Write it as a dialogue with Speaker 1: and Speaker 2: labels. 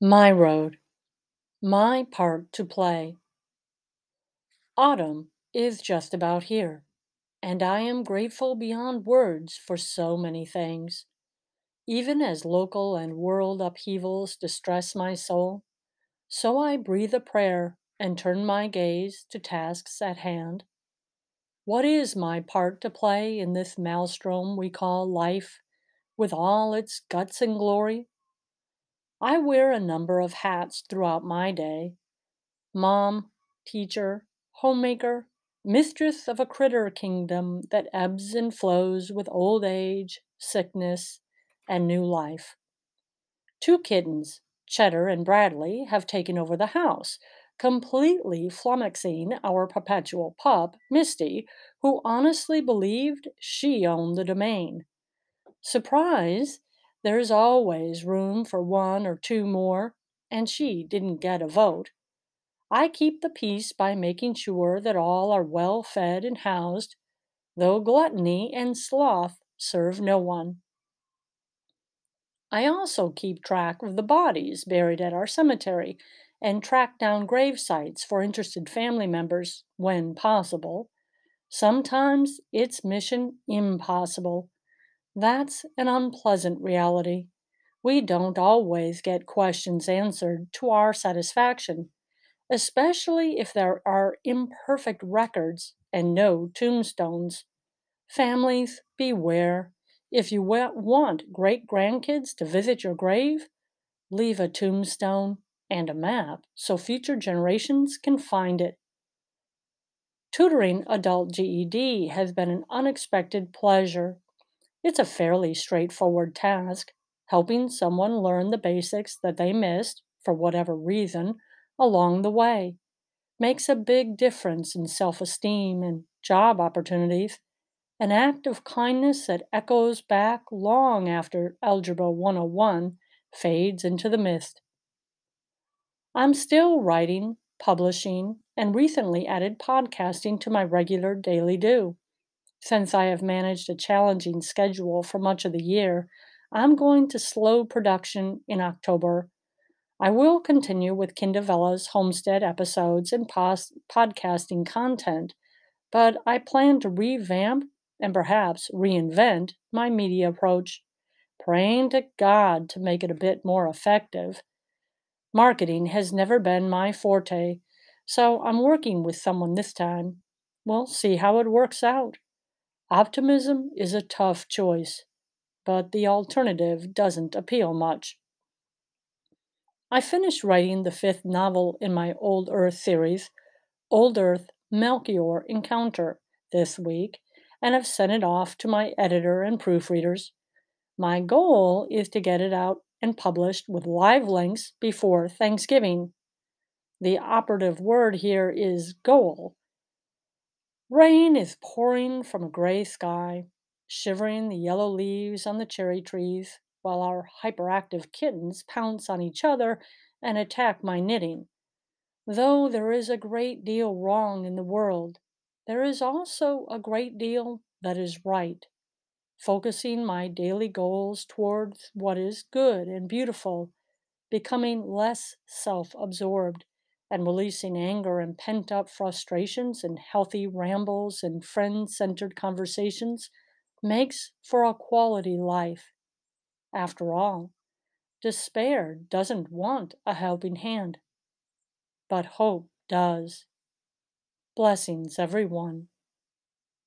Speaker 1: My road, my part to play. Autumn is just about here, and I am grateful beyond words for so many things. Even as local and world upheavals distress my soul, so I breathe a prayer and turn my gaze to tasks at hand. What is my part to play in this maelstrom we call life, with all its guts and glory? I wear a number of hats throughout my day mom, teacher, homemaker, mistress of a critter kingdom that ebbs and flows with old age, sickness, and new life. Two kittens, Cheddar and Bradley, have taken over the house, completely flummoxing our perpetual pup, Misty, who honestly believed she owned the domain. Surprise! There's always room for one or two more, and she didn't get a vote. I keep the peace by making sure that all are well fed and housed, though gluttony and sloth serve no one. I also keep track of the bodies buried at our cemetery and track down grave sites for interested family members when possible. Sometimes it's mission impossible. That's an unpleasant reality. We don't always get questions answered to our satisfaction, especially if there are imperfect records and no tombstones. Families, beware. If you want great grandkids to visit your grave, leave a tombstone and a map so future generations can find it. Tutoring adult GED has been an unexpected pleasure. It's a fairly straightforward task, helping someone learn the basics that they missed, for whatever reason, along the way. Makes a big difference in self esteem and job opportunities. An act of kindness that echoes back long after Algebra 101 fades into the mist. I'm still writing, publishing, and recently added podcasting to my regular daily do. Since I have managed a challenging schedule for much of the year, I'm going to slow production in October. I will continue with Kindle Vella's homestead episodes and pos- podcasting content, but I plan to revamp and perhaps reinvent my media approach, praying to God to make it a bit more effective. Marketing has never been my forte, so I'm working with someone this time. We'll see how it works out. Optimism is a tough choice, but the alternative doesn't appeal much. I finished writing the fifth novel in my Old Earth series, Old Earth Melchior Encounter, this week, and have sent it off to my editor and proofreaders. My goal is to get it out and published with live links before Thanksgiving. The operative word here is goal. Rain is pouring from a gray sky, shivering the yellow leaves on the cherry trees, while our hyperactive kittens pounce on each other and attack my knitting. Though there is a great deal wrong in the world, there is also a great deal that is right. Focusing my daily goals towards what is good and beautiful, becoming less self absorbed, and releasing anger and pent up frustrations and healthy rambles and friend centered conversations makes for a quality life. After all, despair doesn't want a helping hand, but hope does. Blessings, everyone.